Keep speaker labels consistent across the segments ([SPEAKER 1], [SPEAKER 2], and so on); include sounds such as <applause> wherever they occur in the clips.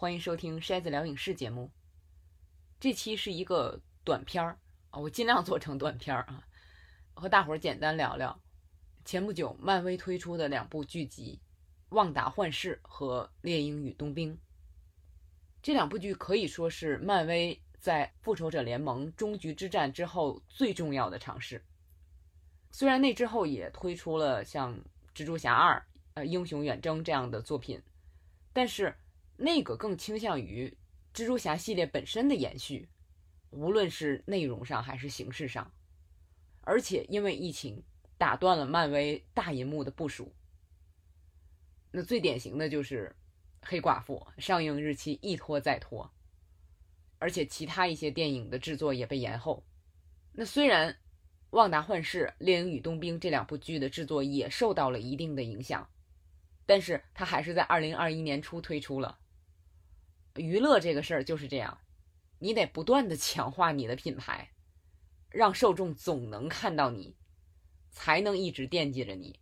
[SPEAKER 1] 欢迎收听筛子聊影视节目。这期是一个短片儿啊，我尽量做成短片儿啊，和大伙儿简单聊聊前不久漫威推出的两部剧集《旺达幻视》和《猎鹰与冬兵》。这两部剧可以说是漫威在复仇者联盟终局之战之后最重要的尝试。虽然那之后也推出了像《蜘蛛侠二》、呃《英雄远征》这样的作品，但是。那个更倾向于蜘蛛侠系列本身的延续，无论是内容上还是形式上，而且因为疫情打断了漫威大银幕的部署。那最典型的就是黑寡妇上映日期一拖再拖，而且其他一些电影的制作也被延后。那虽然《旺达幻视》《猎鹰与冬兵》这两部剧的制作也受到了一定的影响，但是它还是在二零二一年初推出了。娱乐这个事儿就是这样，你得不断的强化你的品牌，让受众总能看到你，才能一直惦记着你。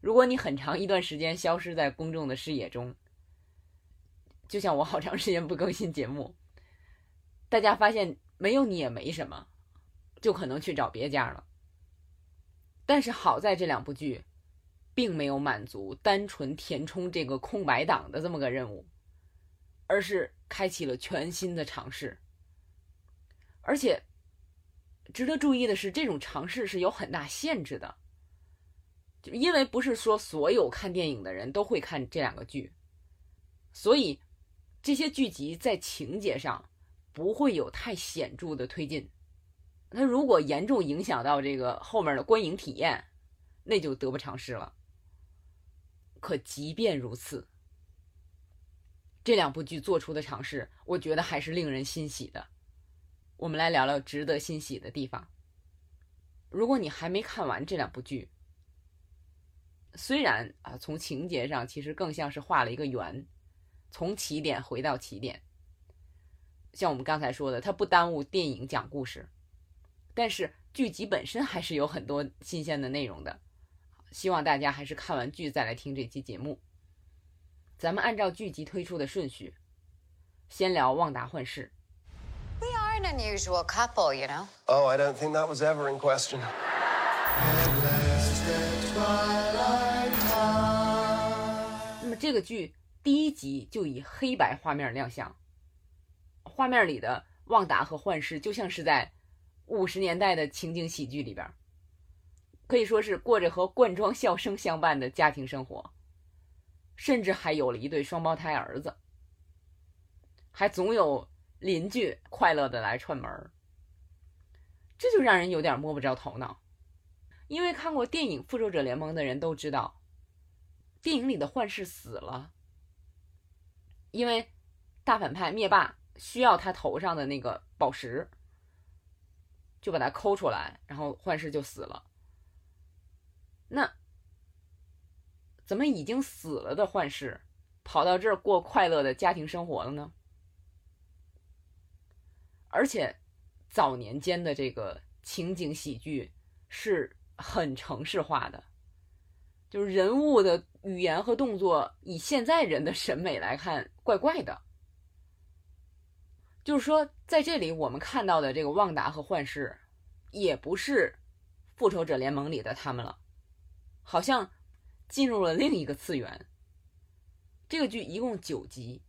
[SPEAKER 1] 如果你很长一段时间消失在公众的视野中，就像我好长时间不更新节目，大家发现没有你也没什么，就可能去找别家了。但是好在这两部剧，并没有满足单纯填充这个空白档的这么个任务。而是开启了全新的尝试，而且值得注意的是，这种尝试是有很大限制的，就因为不是说所有看电影的人都会看这两个剧，所以这些剧集在情节上不会有太显著的推进。那如果严重影响到这个后面的观影体验，那就得不偿失了。可即便如此。这两部剧做出的尝试，我觉得还是令人欣喜的。我们来聊聊值得欣喜的地方。如果你还没看完这两部剧，虽然啊，从情节上其实更像是画了一个圆，从起点回到起点。像我们刚才说的，它不耽误电影讲故事，但是剧集本身还是有很多新鲜的内容的。希望大家还是看完剧再来听这期节目。咱们按照剧集推出的顺序，先聊《旺达幻视》。
[SPEAKER 2] We are an unusual couple, you know.
[SPEAKER 3] Oh, I don't think that was ever in question. <laughs>
[SPEAKER 1] 那么这个剧第一集就以黑白画面亮相，画面里的旺达和幻视就像是在五十年代的情景喜剧里边，可以说是过着和罐装笑声相伴的家庭生活。甚至还有了一对双胞胎儿子，还总有邻居快乐的来串门这就让人有点摸不着头脑。因为看过电影《复仇者联盟》的人都知道，电影里的幻视死了，因为大反派灭霸需要他头上的那个宝石，就把它抠出来，然后幻视就死了。那。怎么已经死了的幻视，跑到这儿过快乐的家庭生活了呢？而且，早年间的这个情景喜剧是很城市化的，就是人物的语言和动作，以现在人的审美来看，怪怪的。就是说，在这里我们看到的这个旺达和幻视，也不是复仇者联盟里的他们了，好像。进入了另一个次元。这个剧一共九集，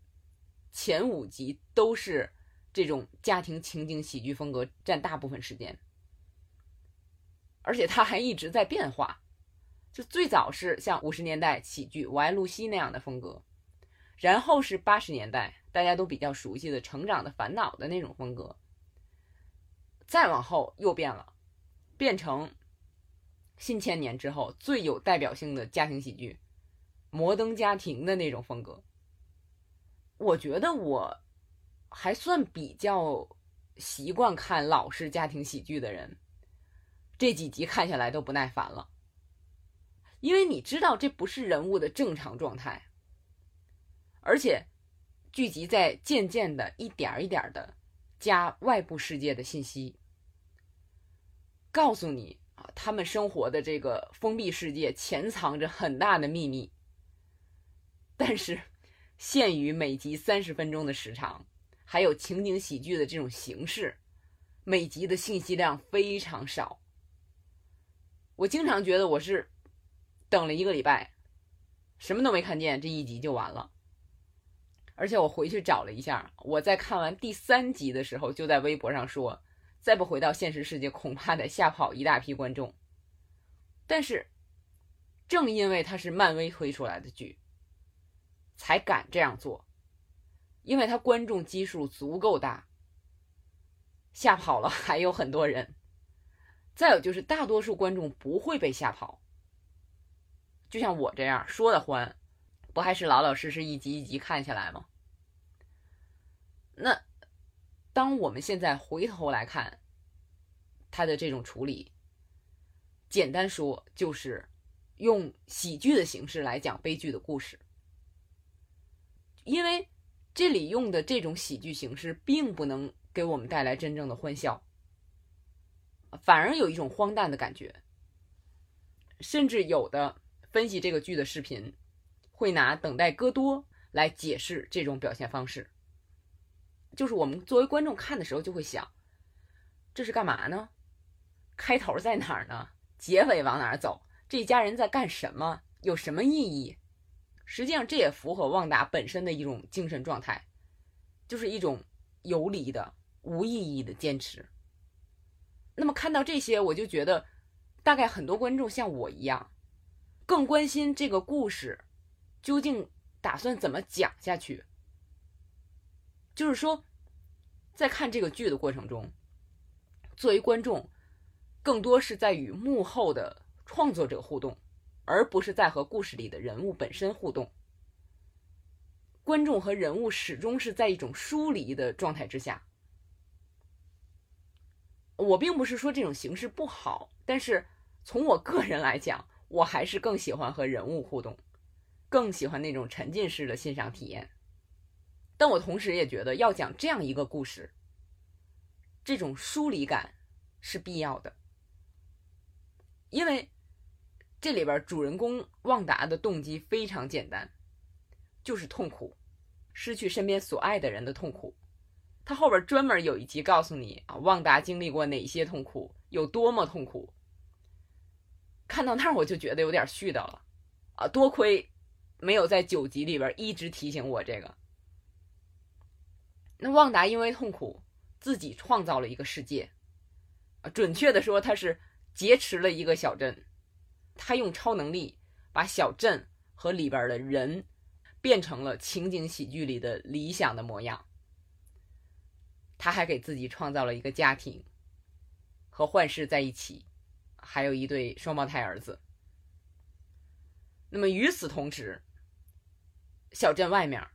[SPEAKER 1] 前五集都是这种家庭情景喜剧风格占大部分时间，而且它还一直在变化。就最早是像五十年代喜剧《我爱露西》那样的风格，然后是八十年代大家都比较熟悉的《成长的烦恼》的那种风格，再往后又变了，变成。新千年之后最有代表性的家庭喜剧，摩登家庭的那种风格，我觉得我还算比较习惯看老式家庭喜剧的人，这几集看下来都不耐烦了，因为你知道这不是人物的正常状态，而且剧集在渐渐的一点一点的加外部世界的信息，告诉你。啊，他们生活的这个封闭世界潜藏着很大的秘密，但是限于每集三十分钟的时长，还有情景喜剧的这种形式，每集的信息量非常少。我经常觉得我是等了一个礼拜，什么都没看见，这一集就完了。而且我回去找了一下，我在看完第三集的时候，就在微博上说，再不回到现实世界，恐怕得吓跑一大批观众。但是，正因为它是漫威推出来的剧，才敢这样做，因为它观众基数足够大，吓跑了还有很多人。再有就是大多数观众不会被吓跑，就像我这样说的欢。不还是老老实实一集一集看下来吗？那当我们现在回头来看他的这种处理，简单说就是用喜剧的形式来讲悲剧的故事，因为这里用的这种喜剧形式并不能给我们带来真正的欢笑，反而有一种荒诞的感觉，甚至有的分析这个剧的视频。会拿等待戈多来解释这种表现方式，就是我们作为观众看的时候就会想，这是干嘛呢？开头在哪儿呢？结尾往哪儿走？这一家人在干什么？有什么意义？实际上，这也符合旺达本身的一种精神状态，就是一种游离的、无意义的坚持。那么看到这些，我就觉得，大概很多观众像我一样，更关心这个故事。究竟打算怎么讲下去？就是说，在看这个剧的过程中，作为观众，更多是在与幕后的创作者互动，而不是在和故事里的人物本身互动。观众和人物始终是在一种疏离的状态之下。我并不是说这种形式不好，但是从我个人来讲，我还是更喜欢和人物互动。更喜欢那种沉浸式的欣赏体验，但我同时也觉得要讲这样一个故事，这种疏离感是必要的，因为这里边主人公旺达的动机非常简单，就是痛苦，失去身边所爱的人的痛苦。他后边专门有一集告诉你啊，旺达经历过哪些痛苦，有多么痛苦。看到那儿我就觉得有点絮叨了啊，多亏。没有在九集里边一直提醒我这个。那旺达因为痛苦，自己创造了一个世界，啊，准确的说，他是劫持了一个小镇，他用超能力把小镇和里边的人变成了情景喜剧里的理想的模样。他还给自己创造了一个家庭，和幻视在一起，还有一对双胞胎儿子。那么与此同时，小镇外面，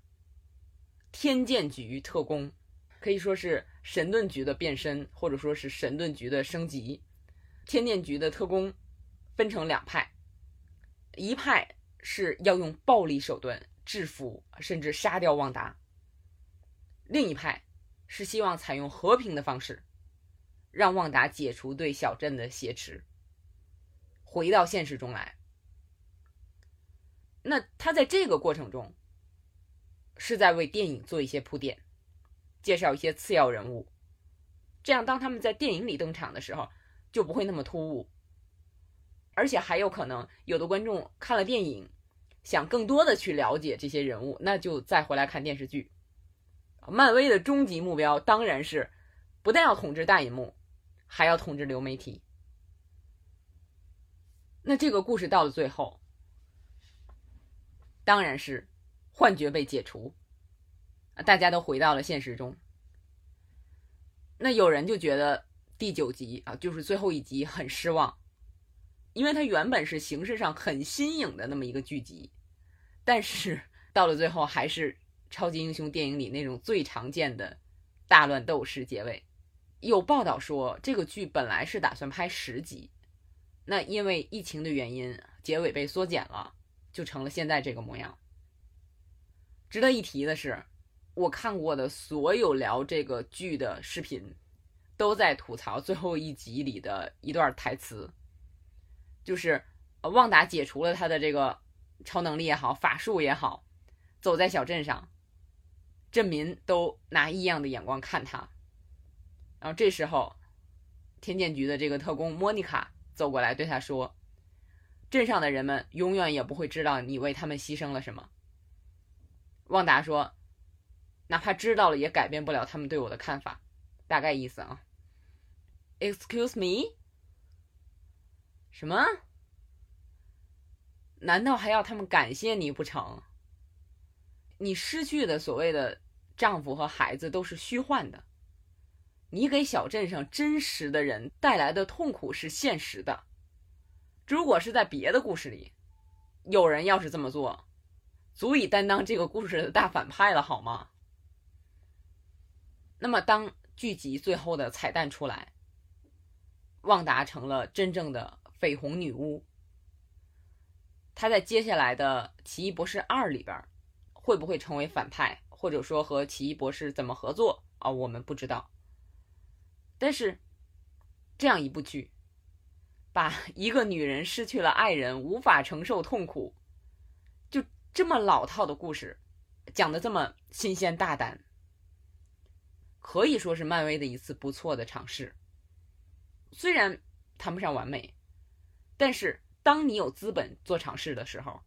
[SPEAKER 1] 天剑局特工可以说是神盾局的变身，或者说是神盾局的升级。天剑局的特工分成两派，一派是要用暴力手段制服甚至杀掉旺达，另一派是希望采用和平的方式，让旺达解除对小镇的挟持，回到现实中来。那他在这个过程中。是在为电影做一些铺垫，介绍一些次要人物，这样当他们在电影里登场的时候就不会那么突兀，而且还有可能有的观众看了电影，想更多的去了解这些人物，那就再回来看电视剧。漫威的终极目标当然是不但要统治大银幕，还要统治流媒体。那这个故事到了最后，当然是。幻觉被解除，大家都回到了现实中。那有人就觉得第九集啊，就是最后一集很失望，因为它原本是形式上很新颖的那么一个剧集，但是到了最后还是超级英雄电影里那种最常见的大乱斗式结尾。有报道说，这个剧本来是打算拍十集，那因为疫情的原因，结尾被缩减了，就成了现在这个模样。值得一提的是，我看过的所有聊这个剧的视频，都在吐槽最后一集里的一段台词，就是旺达解除了他的这个超能力也好，法术也好，走在小镇上，镇民都拿异样的眼光看他。然后这时候，天剑局的这个特工莫妮卡走过来对他说：“镇上的人们永远也不会知道你为他们牺牲了什么。”旺达说：“哪怕知道了，也改变不了他们对我的看法。”大概意思啊。Excuse me？什么？难道还要他们感谢你不成？你失去的所谓的丈夫和孩子都是虚幻的，你给小镇上真实的人带来的痛苦是现实的。如果是在别的故事里，有人要是这么做，足以担当这个故事的大反派了，好吗？那么，当剧集最后的彩蛋出来，旺达成了真正的绯红女巫。她在接下来的《奇异博士二》里边，会不会成为反派，或者说和奇异博士怎么合作啊？我们不知道。但是，这样一部剧，把一个女人失去了爱人，无法承受痛苦，这么老套的故事，讲的这么新鲜大胆，可以说是漫威的一次不错的尝试。虽然谈不上完美，但是。当你有资本做尝试的时候，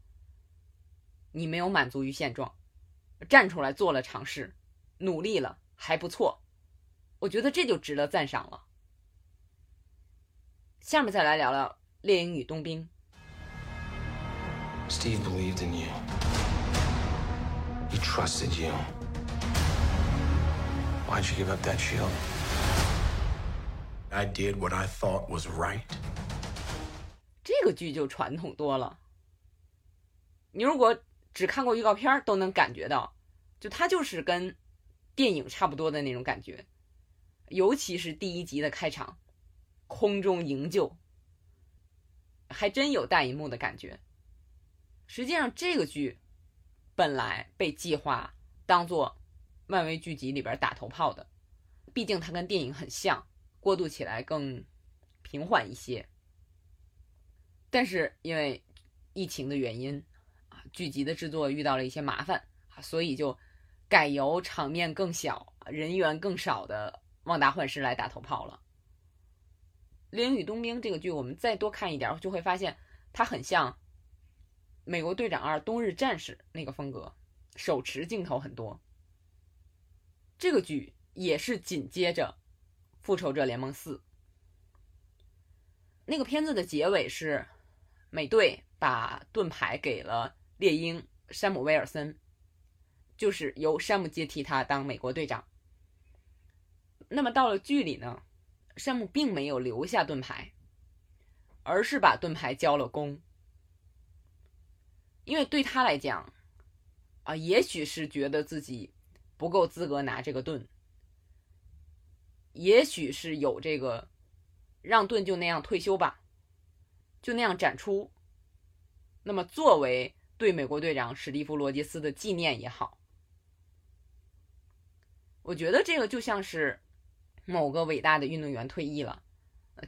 [SPEAKER 1] 你没有满足于现状，站出来做了尝试，努力了还不错，我觉得这就值得赞赏了。下面再来聊聊《猎鹰与冬兵》。
[SPEAKER 4] Steve believed in you. He trusted you. Why'd you give up that shield?
[SPEAKER 5] I did what I thought was right.
[SPEAKER 1] 这个剧就传统多了。你如果只看过预告片都能感觉到，就它就是跟电影差不多的那种感觉。尤其是第一集的开场，空中营救，还真有大银幕的感觉。实际上，这个剧本来被计划当做漫威剧集里边打头炮的，毕竟它跟电影很像，过渡起来更平缓一些。但是因为疫情的原因啊，剧集的制作遇到了一些麻烦啊，所以就改由场面更小、人员更少的《旺达幻视》来打头炮了。《猎鹰与冬兵》这个剧，我们再多看一点，就会发现它很像《美国队长二：冬日战士》那个风格，手持镜头很多。这个剧也是紧接着《复仇者联盟四》那个片子的结尾是。美队把盾牌给了猎鹰山姆威尔森，就是由山姆接替他当美国队长。那么到了剧里呢，山姆并没有留下盾牌，而是把盾牌交了弓，因为对他来讲，啊，也许是觉得自己不够资格拿这个盾，也许是有这个让盾就那样退休吧。就那样展出，那么作为对美国队长史蒂夫·罗杰斯的纪念也好，我觉得这个就像是某个伟大的运动员退役了，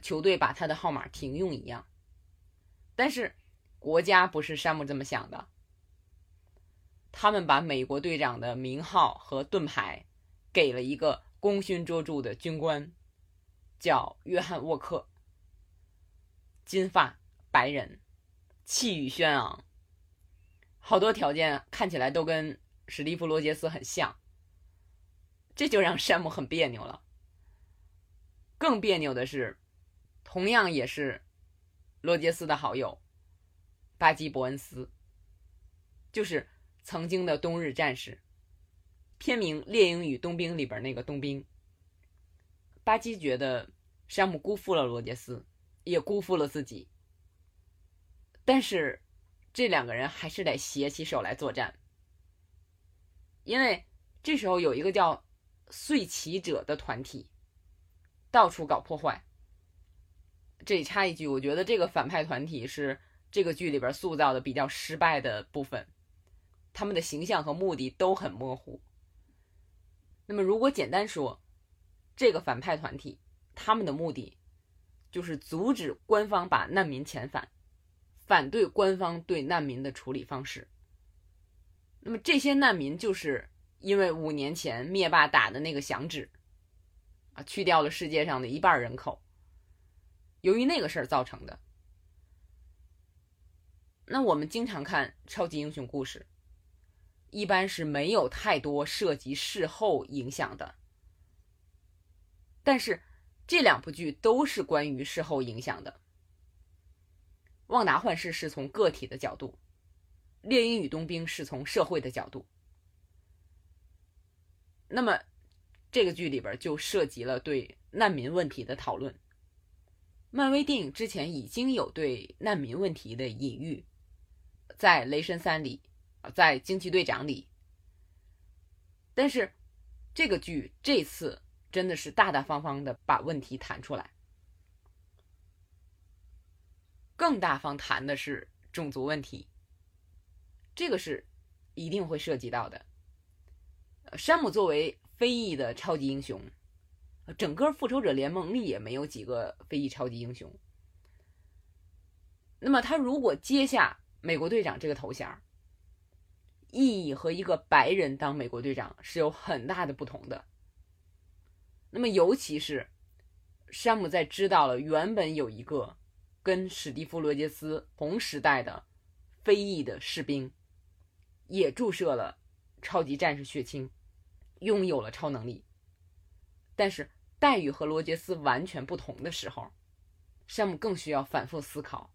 [SPEAKER 1] 球队把他的号码停用一样。但是国家不是山姆这么想的，他们把美国队长的名号和盾牌给了一个功勋卓著的军官，叫约翰·沃克，金发。白人，气宇轩昂，好多条件看起来都跟史蒂夫·罗杰斯很像，这就让山姆很别扭了。更别扭的是，同样也是罗杰斯的好友巴基·伯恩斯，就是曾经的冬日战士，片名《猎鹰与冬兵》里边那个冬兵。巴基觉得山姆辜负了罗杰斯，也辜负了自己。但是，这两个人还是得携起手来作战，因为这时候有一个叫“碎骑者”的团体，到处搞破坏。这里插一句，我觉得这个反派团体是这个剧里边塑造的比较失败的部分，他们的形象和目的都很模糊。那么，如果简单说，这个反派团体他们的目的就是阻止官方把难民遣返。反对官方对难民的处理方式。那么这些难民就是因为五年前灭霸打的那个响指啊，去掉了世界上的一半人口，由于那个事儿造成的。那我们经常看超级英雄故事，一般是没有太多涉及事后影响的。但是这两部剧都是关于事后影响的。《旺达幻视》是从个体的角度，《猎鹰与冬兵》是从社会的角度。那么这个剧里边就涉及了对难民问题的讨论。漫威电影之前已经有对难民问题的隐喻。在雷神三里，在惊奇队长里，但是这个剧这次真的是大大方方的把问题谈出来，更大方谈的是种族问题，这个是一定会涉及到的。山姆作为非裔的超级英雄，整个复仇者联盟里也没有几个非裔超级英雄，那么他如果接下。美国队长这个头衔儿意义和一个白人当美国队长是有很大的不同的。那么，尤其是山姆在知道了原本有一个跟史蒂夫·罗杰斯同时代的非裔的士兵，也注射了超级战士血清，拥有了超能力，但是待遇和罗杰斯完全不同的时候，山姆更需要反复思考。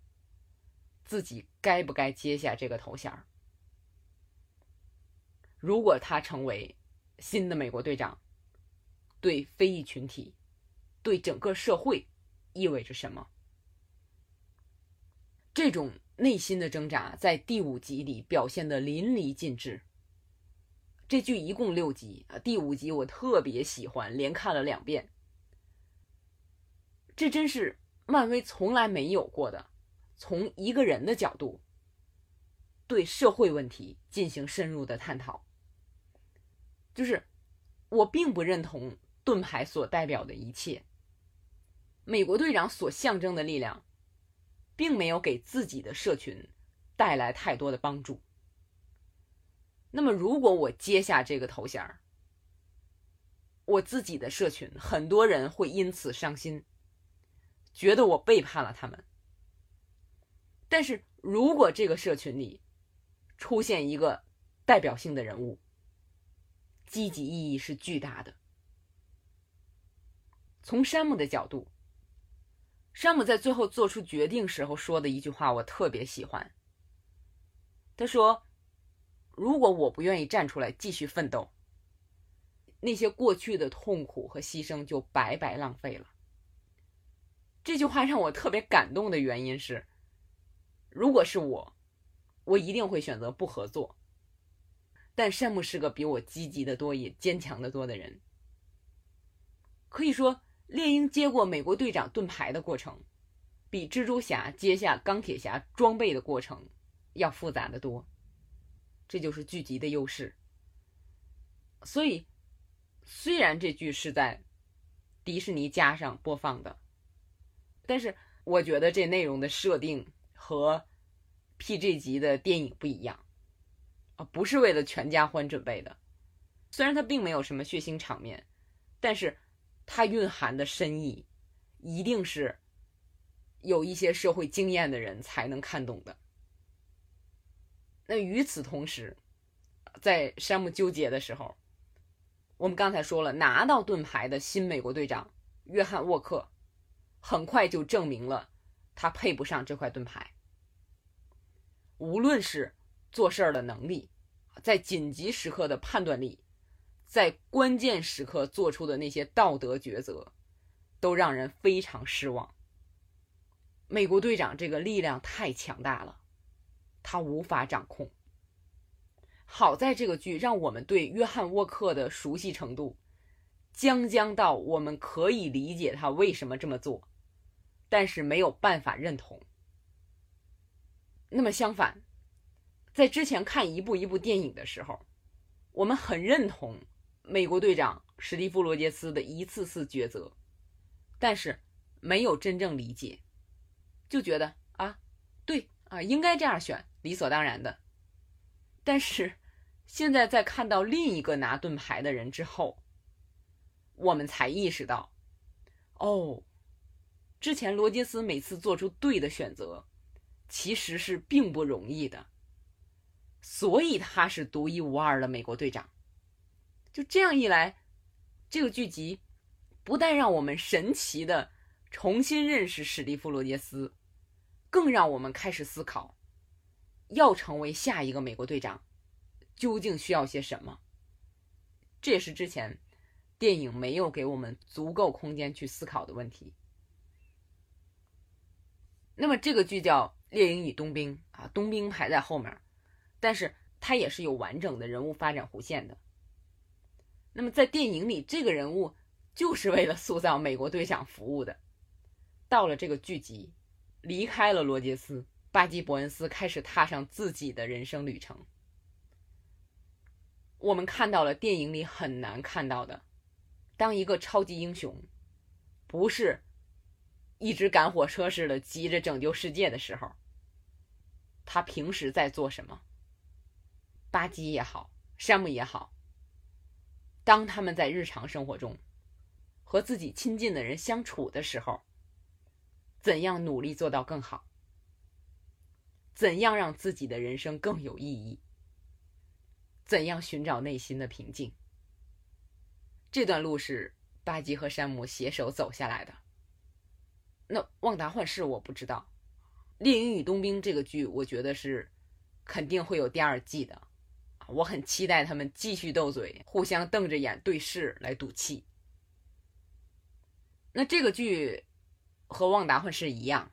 [SPEAKER 1] 自己该不该接下这个头衔？如果他成为新的美国队长，对非裔群体、对整个社会意味着什么？这种内心的挣扎在第五集里表现的淋漓尽致。这剧一共六集啊，第五集我特别喜欢，连看了两遍。这真是漫威从来没有过的。从一个人的角度，对社会问题进行深入的探讨。就是我并不认同盾牌所代表的一切。美国队长所象征的力量，并没有给自己的社群带来太多的帮助。那么，如果我接下这个头衔我自己的社群很多人会因此伤心，觉得我背叛了他们。但是如果这个社群里出现一个代表性的人物，积极意义是巨大的。从山姆的角度，山姆在最后做出决定时候说的一句话，我特别喜欢。他说：“如果我不愿意站出来继续奋斗，那些过去的痛苦和牺牲就白白浪费了。”这句话让我特别感动的原因是。如果是我，我一定会选择不合作。但山姆是个比我积极的多、也坚强的多的人。可以说，猎鹰接过美国队长盾牌的过程，比蜘蛛侠接下钢铁侠装备的过程要复杂的多。这就是剧集的优势。所以，虽然这剧是在迪士尼加上播放的，但是我觉得这内容的设定。和 PG 级的电影不一样啊，不是为了全家欢准备的。虽然它并没有什么血腥场面，但是它蕴含的深意一定是有一些社会经验的人才能看懂的。那与此同时，在山姆纠结的时候，我们刚才说了，拿到盾牌的新美国队长约翰沃克，很快就证明了他配不上这块盾牌。无论是做事儿的能力，在紧急时刻的判断力，在关键时刻做出的那些道德抉择，都让人非常失望。美国队长这个力量太强大了，他无法掌控。好在这个剧让我们对约翰沃克的熟悉程度，将将到我们可以理解他为什么这么做，但是没有办法认同。那么相反，在之前看一部一部电影的时候，我们很认同美国队长史蒂夫·罗杰斯的一次次抉择，但是没有真正理解，就觉得啊，对啊，应该这样选，理所当然的。但是现在在看到另一个拿盾牌的人之后，我们才意识到，哦，之前罗杰斯每次做出对的选择，其实是并不容易的，所以他是独一无二的美国队长。就这样一来，这个剧集不但让我们神奇的重新认识史蒂夫·罗杰斯，更让我们开始思考，要成为下一个美国队长，究竟需要些什么。这也是之前。电影没有给我们足够空间去思考的问题。那么这个剧叫《猎鹰与冬兵》啊，冬兵排在后面，但是它也是有完整的人物发展弧线的。那么在电影里，这个人物就是为了塑造美国队长服务的。到了这个剧集，离开了罗杰斯，巴基伯恩斯开始踏上自己的人生旅程。我们看到了电影里很难看到的。当一个超级英雄，不是一直赶火车似的急着拯救世界的时候，他平时在做什么？巴基也好，山姆也好，当他们在日常生活中和自己亲近的人相处的时候，怎样努力做到更好？怎样让自己的人生更有意义？怎样寻找内心的平静？这段路是巴基和山姆携手走下来的。那旺达幻视我不知道，《猎鹰与冬兵》这个剧我觉得是肯定会有第二季的，我很期待他们继续斗嘴，互相瞪着眼对视来赌气。那这个剧和旺达幻视一样，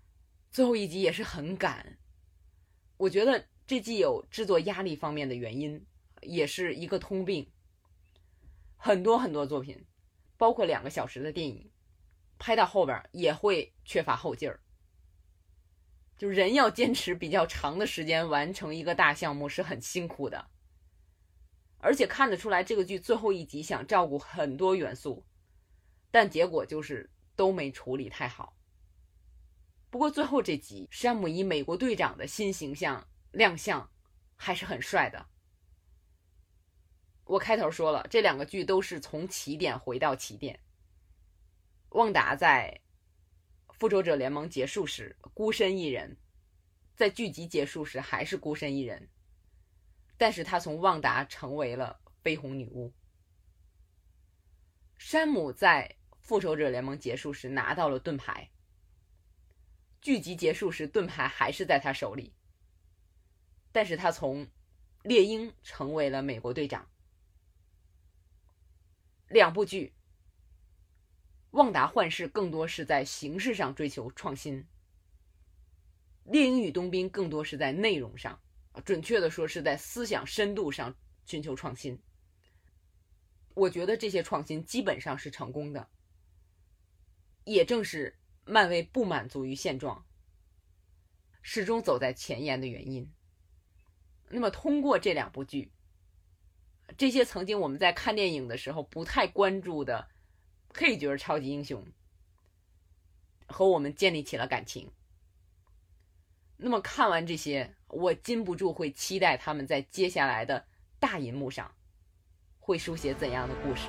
[SPEAKER 1] 最后一集也是很赶。我觉得这既有制作压力方面的原因，也是一个通病。很多很多作品，包括两个小时的电影，拍到后边也会缺乏后劲儿。就人要坚持比较长的时间完成一个大项目是很辛苦的，而且看得出来这个剧最后一集想照顾很多元素，但结果就是都没处理太好。不过最后这集，山姆以美国队长的新形象亮相，还是很帅的。我开头说了，这两个剧都是从起点回到起点。旺达在复仇者联盟结束时孤身一人，在剧集结束时还是孤身一人，但是他从旺达成为了绯红女巫。山姆在复仇者联盟结束时拿到了盾牌，剧集结束时盾牌还是在他手里，但是他从猎鹰成为了美国队长。两部剧，《旺达幻视》更多是在形式上追求创新，《猎鹰与冬兵》更多是在内容上，准确的说是在思想深度上寻求创新。我觉得这些创新基本上是成功的，也正是漫威不满足于现状，始终走在前沿的原因。那么，通过这两部剧。这些曾经我们在看电影的时候不太关注的配角超级英雄，和我们建立起了感情。那么看完这些，我禁不住会期待他们在接下来的大银幕上会书写怎样的故事。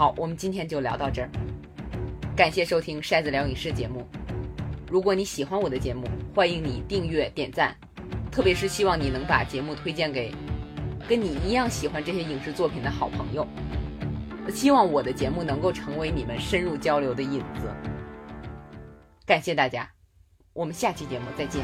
[SPEAKER 1] 好，我们今天就聊到这儿。感谢收听筛子聊影视节目。如果你喜欢我的节目，欢迎你订阅点赞，特别是希望你能把节目推荐给跟你一样喜欢这些影视作品的好朋友。希望我的节目能够成为你们深入交流的引子。感谢大家，我们下期节目再见。